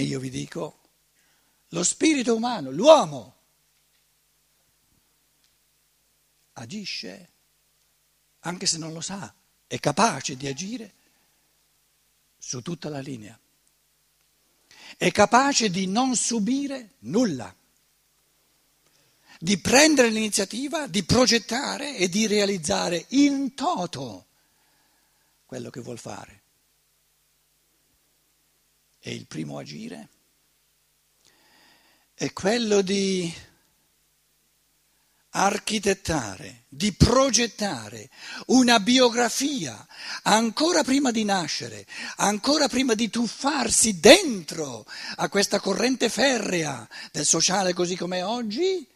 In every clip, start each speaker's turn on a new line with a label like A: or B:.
A: E io vi dico, lo spirito umano, l'uomo, agisce, anche se non lo sa, è capace di agire su tutta la linea. È capace di non subire nulla, di prendere l'iniziativa, di progettare e di realizzare in toto quello che vuol fare. E il primo agire è quello di architettare, di progettare una biografia ancora prima di nascere, ancora prima di tuffarsi dentro a questa corrente ferrea del sociale così com'è oggi?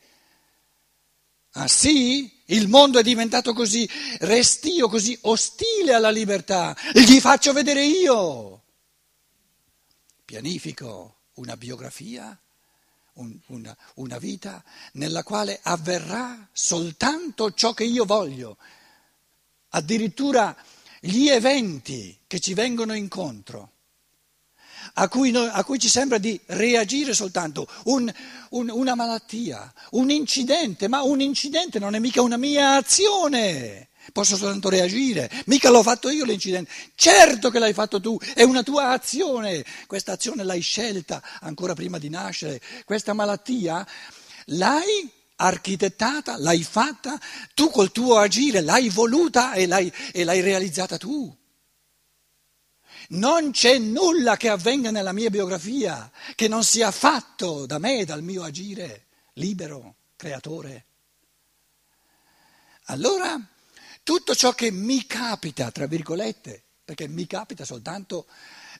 A: Ah sì? Il mondo è diventato così restio, così ostile alla libertà. Gli faccio vedere io. Pianifico una biografia un, una, una vita nella quale avverrà soltanto ciò che io voglio, addirittura gli eventi che ci vengono incontro. A cui, noi, a cui, ci sembra di reagire soltanto un, un, una malattia, un incidente, ma un incidente non è mica una mia azione. Posso soltanto reagire, mica l'ho fatto io l'incidente, certo che l'hai fatto tu, è una tua azione, questa azione l'hai scelta ancora prima di nascere, questa malattia l'hai architettata, l'hai fatta, tu col tuo agire l'hai voluta e l'hai, e l'hai realizzata tu. Non c'è nulla che avvenga nella mia biografia che non sia fatto da me, dal mio agire libero, creatore. Allora tutto ciò che mi capita, tra virgolette, perché mi capita soltanto,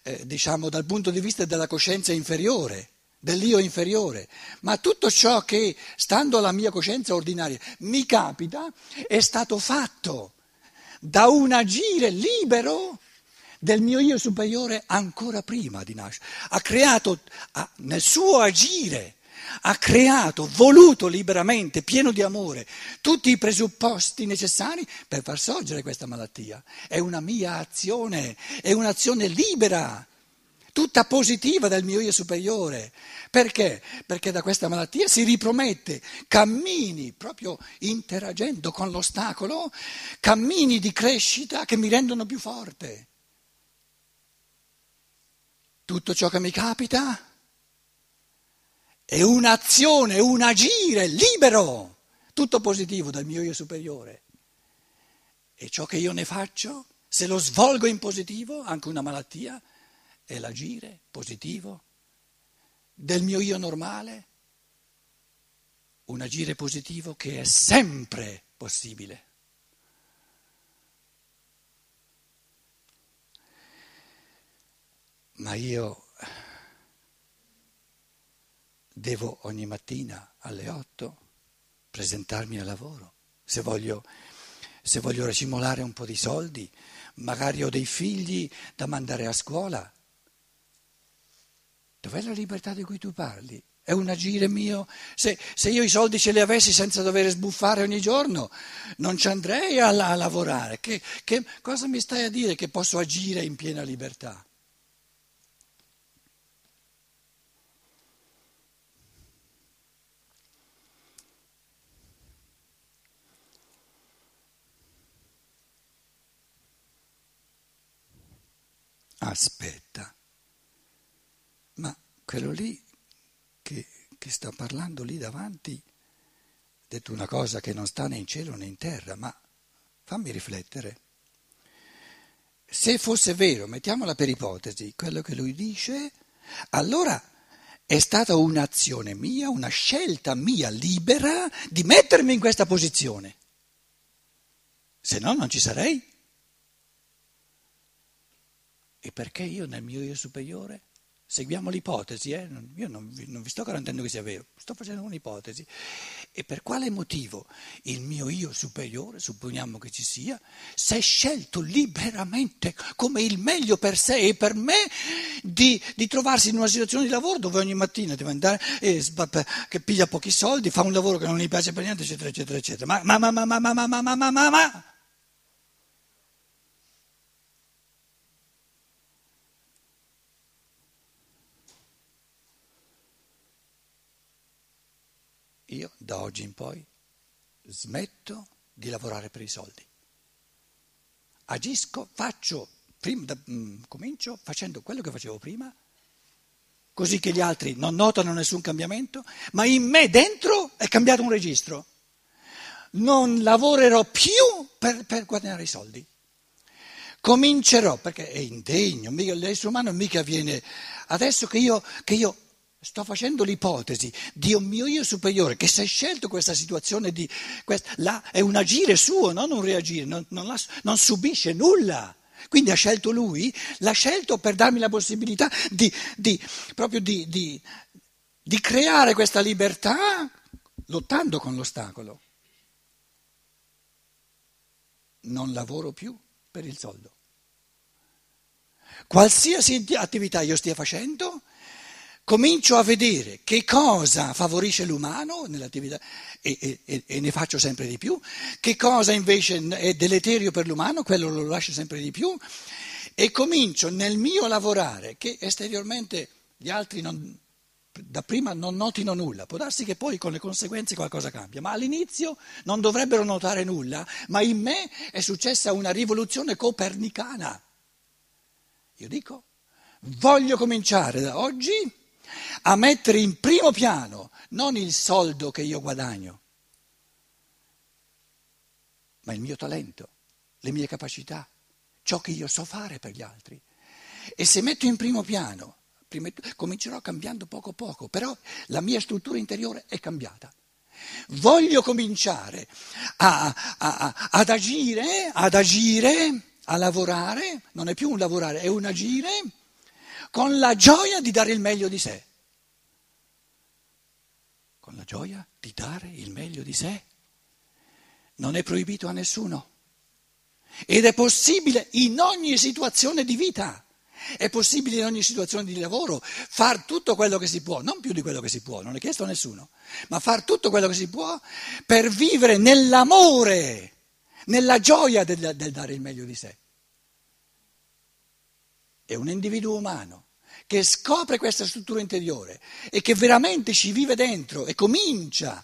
A: eh, diciamo, dal punto di vista della coscienza inferiore, dell'io inferiore, ma tutto ciò che, stando alla mia coscienza ordinaria, mi capita, è stato fatto da un agire libero del mio io superiore ancora prima di nascere. Ha creato ha, nel suo agire ha creato, voluto liberamente, pieno di amore, tutti i presupposti necessari per far sorgere questa malattia. È una mia azione, è un'azione libera, tutta positiva del mio io superiore. Perché? Perché da questa malattia si ripromette cammini, proprio interagendo con l'ostacolo, cammini di crescita che mi rendono più forte. Tutto ciò che mi capita è un'azione, un agire libero, tutto positivo dal mio io superiore. E ciò che io ne faccio, se lo svolgo in positivo, anche una malattia, è l'agire positivo del mio io normale, un agire positivo che è sempre possibile. Ma io devo ogni mattina alle 8 presentarmi al lavoro. Se voglio, se voglio racimolare un po' di soldi, magari ho dei figli da mandare a scuola. Dov'è la libertà di cui tu parli? È un agire mio. Se, se, io i soldi ce li avessi senza dover sbuffare ogni giorno, non ci andrei a, a lavorare. Che, che, cosa mi stai a dire che posso agire in piena libertà? Aspetta, ma quello lì che, che sta parlando lì davanti, ha detto una cosa che non sta né in cielo né in terra, ma fammi riflettere. Se fosse vero, mettiamola per ipotesi, quello che lui dice, allora è stata un'azione mia, una scelta mia libera di mettermi in questa posizione. Se no non ci sarei. E perché io nel mio io superiore? Seguiamo l'ipotesi, eh? io non vi, non vi, sto garantendo che sia vero, sto facendo un'ipotesi. E per quale motivo il mio io superiore, supponiamo che ci sia, si è scelto liberamente come il meglio per sé e per me di, di trovarsi in una situazione di lavoro dove ogni mattina deve andare e che piglia pochi soldi, fa un lavoro che non gli piace per niente, eccetera, eccetera, eccetera. Ma, ma, ma, ma, ma, ma, ma, ma, ma, ma, ma. Io da oggi in poi smetto di lavorare per i soldi. Agisco, faccio, prima, da, mm, comincio facendo quello che facevo prima, così che gli altri non notano nessun cambiamento, ma in me dentro è cambiato un registro. Non lavorerò più per, per guadagnare i soldi. Comincerò, perché è indegno, l'essere umano mica viene... Adesso che io, che io Sto facendo l'ipotesi di un mio io superiore che si è scelto questa situazione di... Questa, là, è un agire suo, non un reagire, non, non, la, non subisce nulla. Quindi ha scelto lui, l'ha scelto per darmi la possibilità di, di proprio di, di, di creare questa libertà lottando con l'ostacolo. Non lavoro più per il soldo. Qualsiasi attività io stia facendo, comincio a vedere che cosa favorisce l'umano nell'attività e, e, e, ne faccio sempre di più, che cosa invece è deleterio per l'umano, quello lo lascio sempre di più e comincio nel mio lavorare che esteriormente gli altri non, da prima non notino nulla, può darsi che poi con le conseguenze qualcosa cambia, ma all'inizio non dovrebbero notare nulla, ma in me è successa una rivoluzione copernicana. Io dico, voglio cominciare da oggi a mettere in primo piano non il soldo che io guadagno, ma il mio talento, le mie capacità, ciò che io so fare per gli altri. E se metto in primo piano, comincerò cambiando poco poco, però la mia struttura interiore è cambiata. Voglio cominciare a, a, a, ad agire, ad agire, a lavorare, non è più un lavorare, è un agire con la gioia di dare il meglio di sé. Con la gioia di dare il meglio di sé. Non è proibito a nessuno. Ed è possibile in ogni situazione di vita. È possibile in ogni situazione di lavoro far tutto quello che si può, non più di quello che si può, non è chiesto a nessuno, ma far tutto quello che si può per vivere nell'amore, nella gioia del, del dare il meglio di sé. È un individuo umano che scopre questa struttura interiore e che veramente ci vive dentro e comincia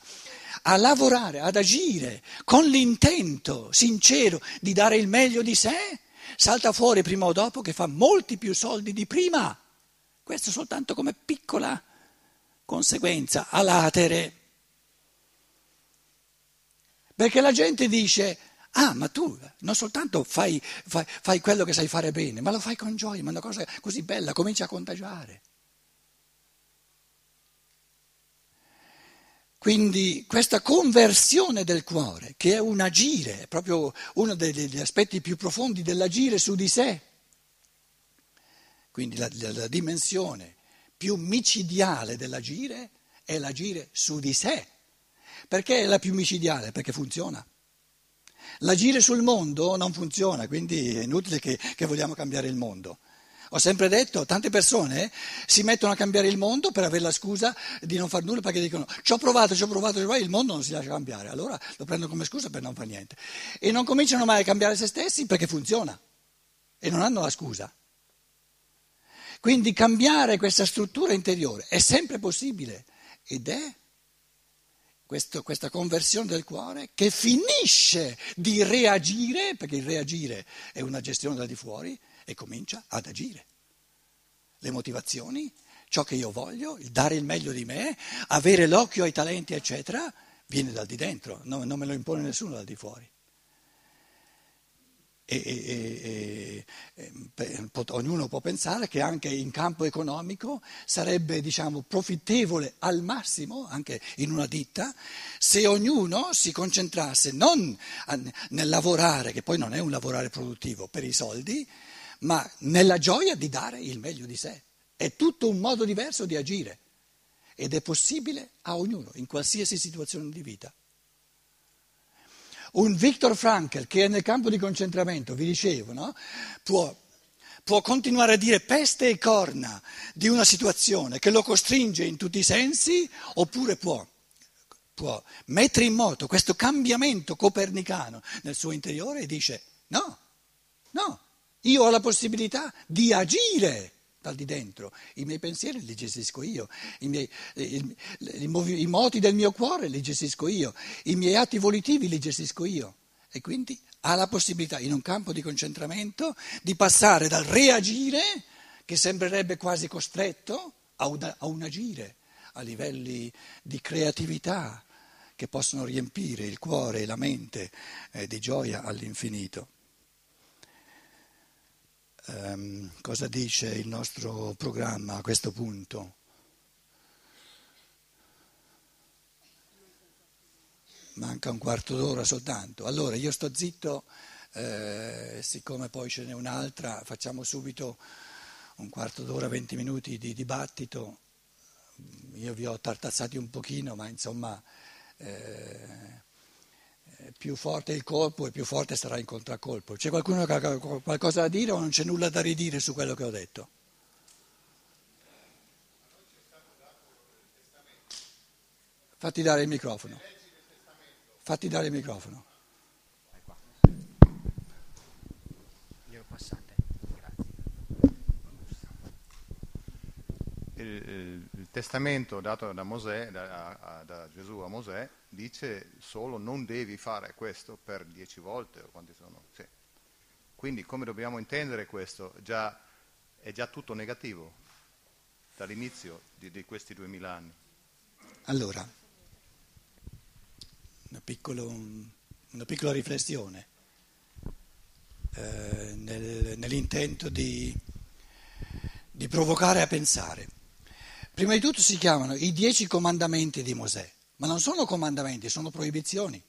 A: a lavorare, ad agire con l'intento sincero di dare il meglio di sé, salta fuori prima o dopo che fa molti più soldi di prima. Questo soltanto come piccola conseguenza a latere. Perché la gente dice Ah, ma tu non soltanto fai, fai, fai, quello che sai fare bene, ma lo fai con gioia, ma una cosa così bella, comincia a contagiare. Quindi questa conversione del cuore, che è un agire, è proprio uno degli aspetti più profondi dell'agire su di sé, quindi la, la, la dimensione più micidiale dell'agire è l'agire su di sé. Perché è la più micidiale? Perché funziona. L'agire sul mondo non funziona, quindi è inutile che, che vogliamo cambiare il mondo. Ho sempre detto, tante persone si mettono a cambiare il mondo per avere la scusa di non fare nulla perché dicono ci ho provato, ci ho provato, ci ho provato, il mondo non si lascia cambiare, allora lo prendono come scusa per non fare niente. E non cominciano mai a cambiare se stessi perché funziona e non hanno la scusa. Quindi cambiare questa struttura interiore è sempre possibile ed è questo, questa conversione del cuore che finisce di reagire, perché il reagire è una gestione da di fuori, e comincia ad agire. Le motivazioni, ciò che io voglio, il dare il meglio di me, avere l'occhio ai talenti, eccetera, viene dal di dentro, non, non me lo impone nessuno dal di fuori. E, e, e, ognuno può pensare che anche in campo economico sarebbe diciamo, profittevole al massimo, anche in una ditta, se ognuno si concentrasse non nel lavorare, che poi non è un lavorare produttivo per i soldi, ma nella gioia di dare il meglio di sé. È tutto un modo diverso di agire ed è possibile a ognuno, in qualsiasi situazione di vita. Un Viktor Frankl che è nel campo di concentramento, vi dicevo, no? può, può continuare a dire peste e corna di una situazione che lo costringe in tutti i sensi, oppure può, può mettere in moto questo cambiamento copernicano nel suo interiore e dice no, no, io ho la possibilità di agire dal di dentro, i miei pensieri li gestisco io, i, miei, i, i, i moti del mio cuore li gestisco io, i miei atti volitivi li gestisco io. E quindi ha la possibilità in un campo di concentramento di passare dal reagire, che sembrerebbe quasi costretto, a un, a un agire a livelli di creatività che possono riempire il cuore e la mente eh, di gioia all'infinito. Um, cosa dice il nostro programma a questo punto? Manca un quarto d'ora soltanto. Allora io sto zitto, eh, siccome poi ce n'è un'altra, facciamo subito un quarto d'ora, venti minuti di dibattito. Io vi ho tartazzati un pochino, ma insomma eh, più forte il colpo e più forte sarà il contraccolpo. C'è qualcuno che ha qualcosa da dire o non c'è nulla da ridire su quello che ho detto? Fatti dare il microfono. Fatti dare il microfono.
B: Il, il, testamento dato da, Mosè, da, da, Gesù a Mosè dice solo non devi fare questo per dieci volte. Sì. Quindi come dobbiamo intendere questo? Già, è già tutto negativo dall'inizio di, di questi duemila anni.
A: Allora, una, piccolo, una piccola riflessione eh, nel, nell'intento di, di provocare a pensare. Prima di tutto si chiamano i dieci comandamenti di Mosè, ma non sono comandamenti, sono proibizioni.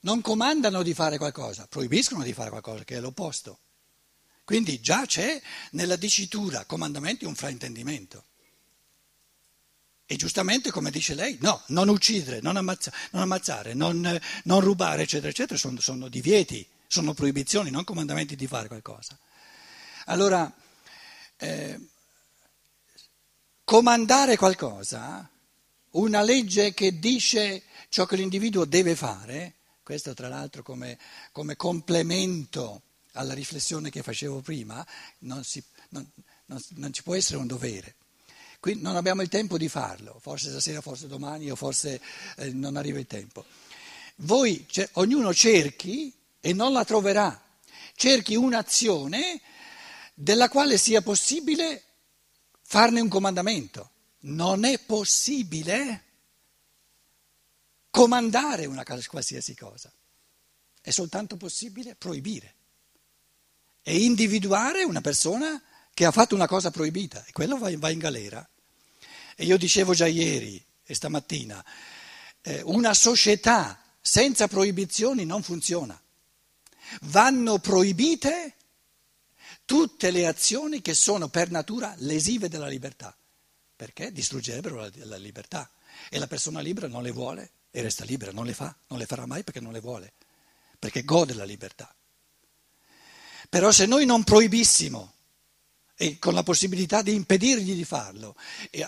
A: Non comandano di fare qualcosa, proibiscono di fare qualcosa che è l'opposto. Quindi già c'è nella dicitura comandamenti un fraintendimento. E giustamente, come dice lei, no, non uccidere, non, ammazza, non ammazzare, non, non, rubare, eccetera, eccetera, sono, sono, divieti, sono proibizioni, non comandamenti di fare qualcosa. Allora, eh, comandare qualcosa, una legge che dice ciò che l'individuo deve fare, questo tra l'altro come, come complemento alla riflessione che facevo prima, non, si, non, non, non ci può essere un dovere. Qui non abbiamo il tempo di farlo, forse stasera, forse domani o forse eh, non arriva il tempo. Voi, cioè, ognuno cerchi e non la troverà, cerchi un'azione della quale sia possibile farne un comandamento. Non è possibile comandare una qualsiasi cosa, è soltanto possibile proibire e individuare una persona che ha fatto una cosa proibita e quello va in, va in galera. E io dicevo già ieri e stamattina, eh, una società senza proibizioni non funziona. Vanno proibite tutte le azioni che sono per natura lesive della libertà, perché distruggerebbero la, la libertà. E la persona libera non le vuole e resta libera, non le fa, non le farà mai perché non le vuole, perché gode la libertà. Però se noi non proibissimo e con la possibilità di impedirgli di farlo,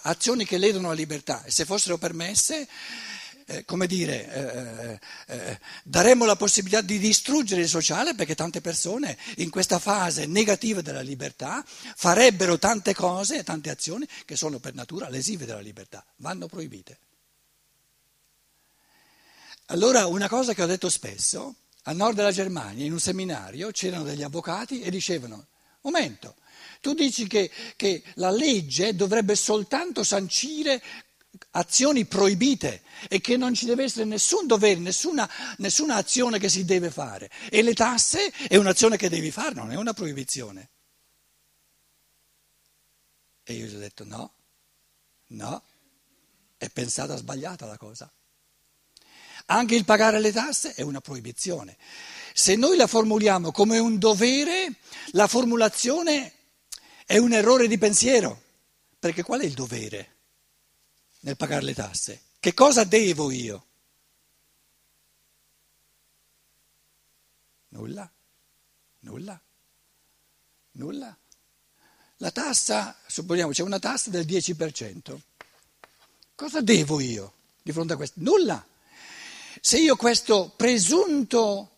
A: azioni che ledono la libertà e se fossero permesse, eh, come dire, eh, eh, eh, daremmo la possibilità di distruggere il sociale perché tante persone in questa fase negativa della libertà farebbero tante cose, tante azioni che sono per natura lesive della libertà, vanno proibite. Allora una cosa che ho detto spesso, al nord della Germania, in un seminario, c'erano degli avvocati e dicevano, momento, tu dici che, che la legge dovrebbe soltanto sancire azioni proibite e che non ci deve essere nessun dovere, nessuna, nessuna, azione che si deve fare. E le tasse è un'azione che devi fare, non è una proibizione. E io gli ho detto no, no, è pensata sbagliata la cosa. Anche il pagare le tasse è una proibizione. Se noi la formuliamo come un dovere, la formulazione è un errore di pensiero, perché qual è il dovere nel pagare le tasse? Che cosa devo io? Nulla, nulla, nulla. La tassa, supponiamo c'è una tassa del 10%. Cosa devo io di fronte a questo? Nulla. Se io questo presunto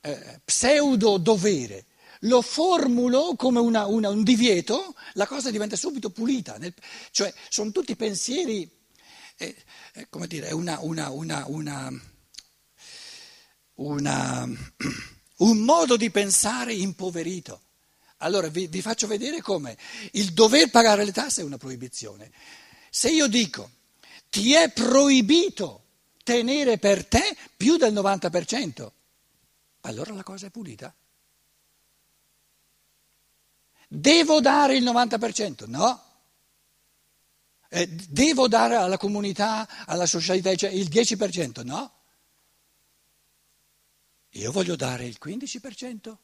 A: eh, pseudo dovere lo formulo come una, una, un divieto, la cosa diventa subito pulita. Nel, cioè, sono tutti pensieri, eh, eh, come dire, una, un modo di pensare impoverito. Allora vi, vi faccio vedere come il dover pagare le tasse è una proibizione. Se io dico ti è proibito tenere per te più del 90%, allora la cosa è pulita. Devo dare il 90%? No. Eh, devo dare alla comunità, alla socialità cioè il 10%? No. Io voglio dare il 15%?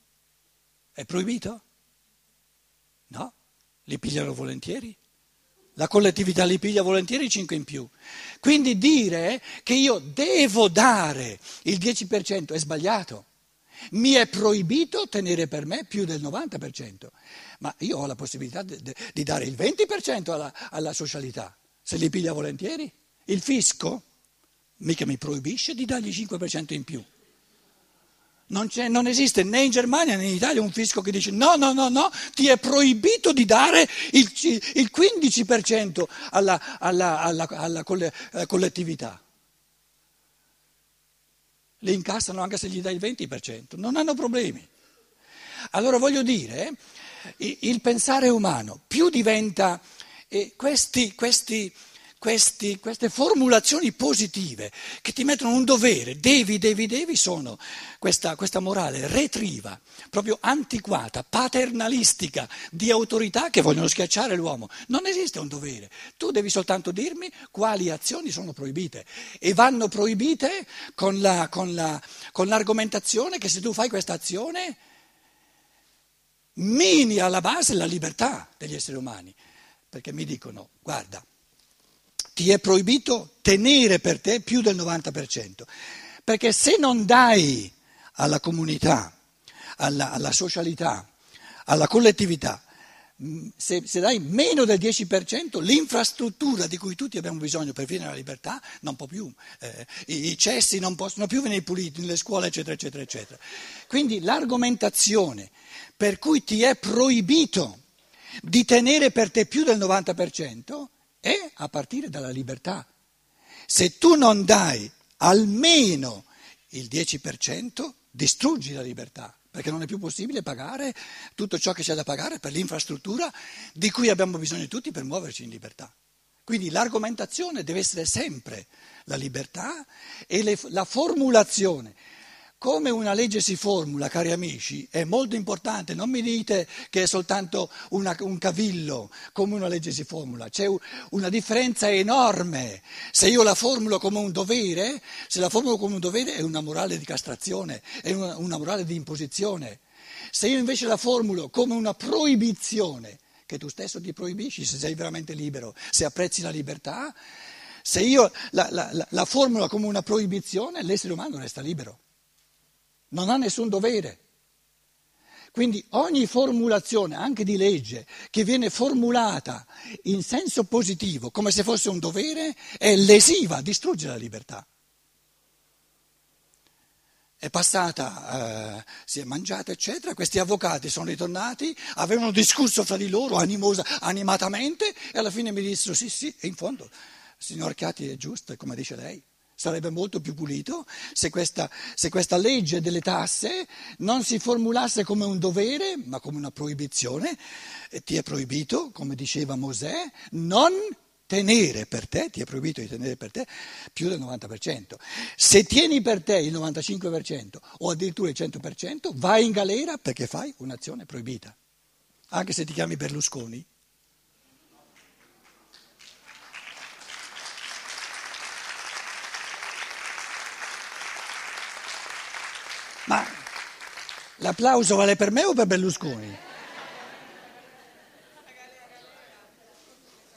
A: È proibito? No. Li pigliano volentieri? La collettività li piglia volentieri 5 in più. Quindi dire che io devo dare il 10% è sbagliato. Mi è proibito tenere per me più del 90%, ma io ho la possibilità di, di dare il 20% alla, alla socialità, se li piglia volentieri. Il fisco mica mi proibisce di dargli il 5% in più. Non, non, esiste né in Germania né in Italia un fisco che dice no, no, no, no, ti è proibito di dare il, il 15% alla, alla, alla, alla eh, collettività. Li incassano anche se gli dai il 20%, non hanno problemi. Allora voglio dire, il pensare umano più diventa, eh, questi, questi questi, queste formulazioni positive che ti mettono un dovere, devi, devi, devi, sono questa, questa morale retriva, proprio antiquata, paternalistica, di autorità che vogliono schiacciare l'uomo. Non esiste un dovere, tu devi soltanto dirmi quali azioni sono proibite. E vanno proibite con, la, con, la, con l'argomentazione che se tu fai questa azione mini alla base la libertà degli esseri umani, perché mi dicono, guarda, ti è proibito tenere per te più del 90%, perché se non dai alla comunità, alla, alla socialità, alla collettività, mm, se, se, dai meno del 10%, l'infrastruttura di cui tutti abbiamo bisogno per vivere la libertà non può più, eh, i, i cessi non possono più venire puliti nelle scuole, eccetera, eccetera, eccetera. Quindi l'argomentazione per cui ti è proibito di tenere per te più del 90% è a partire dalla libertà. Se tu non dai almeno il 10%, distruggi la libertà, perché non è più possibile pagare tutto ciò che c'è da pagare per l'infrastruttura di cui abbiamo bisogno tutti per muoverci in libertà. Quindi l'argomentazione deve essere sempre la libertà e le, la formulazione come una legge si formula, cari amici, è molto importante. Non mi dite che è soltanto una, un cavillo come una legge si formula. C'è una differenza enorme. Se io la formulo come un dovere, se la formulo come un dovere è una morale di castrazione, è una, una morale di imposizione. Se io invece la formulo come una proibizione, che tu stesso ti proibisci se sei veramente libero, se apprezzi la libertà, se io la, la, la, la formulo come una proibizione, l'essere umano resta libero non ha nessun dovere. Quindi ogni formulazione, anche di legge, che viene formulata in senso positivo, come se fosse un dovere, è lesiva, distrugge la libertà. È passata, eh, si è mangiata, eccetera, questi avvocati sono ritornati, avevano discusso fra di loro animosa, animatamente e alla fine mi dissero sì, sì, in fondo, signor Chiati è giusto, come dice lei. Sarebbe molto più pulito se questa, se questa, legge delle tasse non si formulasse come un dovere, ma come una proibizione. E ti è proibito, come diceva Mosè, non tenere per te, ti è proibito di tenere per te più del 90%. Se tieni per te il 95% o addirittura il 100%, vai in galera perché fai un'azione proibita. Anche se ti chiami Berlusconi, Ma l'applauso vale per me o per Berlusconi?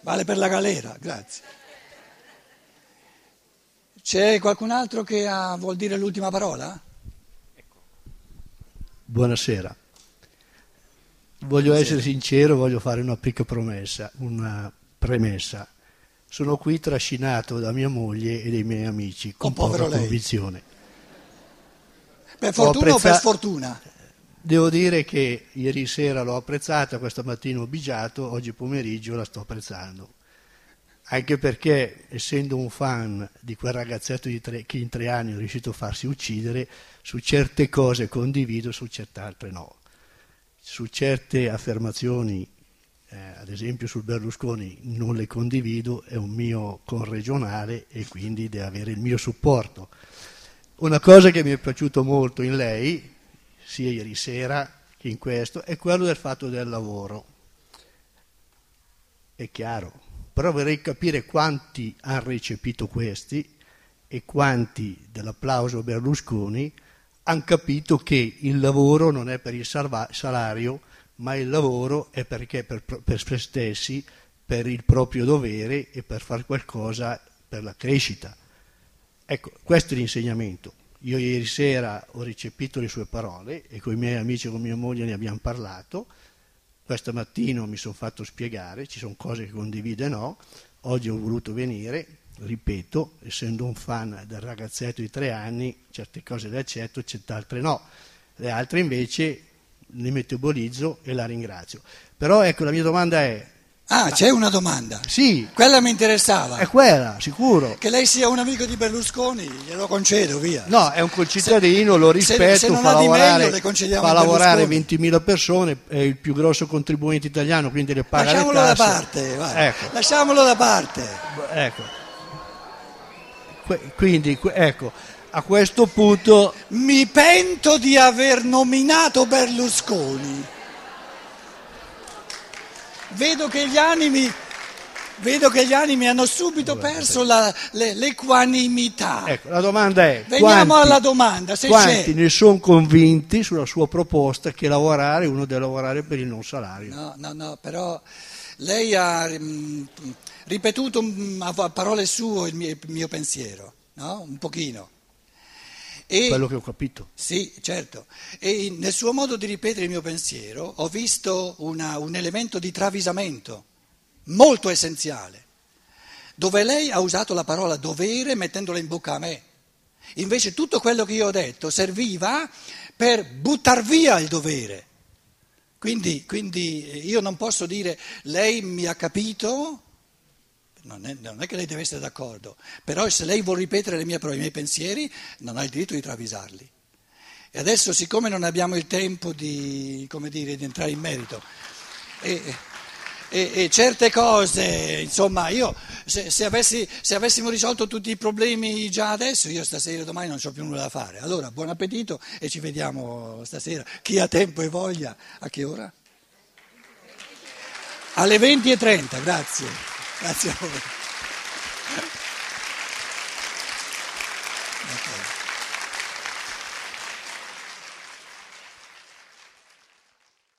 A: Vale per la galera, grazie. C'è qualcun altro che ha, vuol dire l'ultima parola?
C: Buonasera. Voglio Buonasera. essere sincero, voglio fare una piccola promessa, una premessa. Sono qui trascinato da mia moglie e dai miei amici con oh, poca convinzione.
A: Per fortuna apprezza... o per sfortuna?
C: Devo dire che ieri sera l'ho apprezzata, questa mattina ho bigiato, oggi pomeriggio la sto apprezzando. Anche perché, essendo un fan di quel ragazzetto di tre, che in tre anni è riuscito a farsi uccidere, su certe cose condivido, su certe altre no. Su certe affermazioni, eh, ad esempio sul Berlusconi, non le condivido, è un mio conregionale e quindi deve avere il mio supporto. Una cosa che mi è piaciuto molto in lei, sia ieri sera che in questo, è quello del fatto del lavoro. È chiaro, però vorrei capire quanti hanno recepito questi e quanti dell'applauso Berlusconi hanno capito che il lavoro non è per il salario, ma il lavoro è perché per, per se stessi, per il proprio dovere e per fare qualcosa per la crescita. Ecco, questo è l'insegnamento. Io ieri sera ho ricepito le sue parole e con i miei amici e con mia moglie ne abbiamo parlato. Questa mattina mi sono fatto spiegare, ci sono cose che condivido e no. Oggi ho voluto venire, ripeto, essendo un fan del ragazzetto di tre anni, certe cose le accetto, certe altre no. Le altre invece le metabolizzo e la ringrazio. Però ecco, la mia domanda è,
A: Ah, c'è una domanda.
C: Sì.
A: Quella mi interessava.
C: È quella, sicuro.
A: Che lei sia un amico di Berlusconi, glielo concedo, via.
C: No, è un concittadino, se, lo rispetto, se, se fa lavorare, meglio, fa lavorare 20.000 persone, è il più grosso contribuente italiano, quindi le paga
A: Lasciamolo da parte, ecco. Lasciamolo da parte.
C: Ecco. Quindi, ecco, a questo punto...
A: Mi pento di aver nominato Berlusconi. Vedo che gli animi, vedo che gli animi hanno subito perso la, le, l'equanimità.
C: Ecco, la domanda è:
A: Veniamo
C: quanti,
A: alla domanda. Se
C: quanti
A: c'è.
C: ne sono convinti sulla sua proposta che lavorare uno deve lavorare per il non salario?
A: No, no, no, però lei ha mm, ripetuto mm, a parole sue il mio, il mio pensiero, no? Un pochino.
C: E, quello che ho capito.
A: Sì, certo. E nel suo modo di ripetere il mio pensiero ho visto una, un elemento di travisamento molto essenziale, dove lei ha usato la parola dovere mettendola in bocca a me. Invece tutto quello che io ho detto serviva per buttar via il dovere. Quindi, quindi io non posso dire lei mi ha capito, non è, non è, che lei deve essere d'accordo, però se lei vuole ripetere le mie i miei pensieri, non ha il diritto di travisarli. E adesso, siccome non abbiamo il tempo di, dire, di entrare in merito, e, e, e, certe cose, insomma, io se, se, avessi, se, avessimo risolto tutti i problemi già adesso, io stasera e domani non ho più nulla da fare. Allora, buon appetito e ci vediamo stasera. Chi ha tempo e voglia, a che ora? Alle 20.30, grazie. Grazie a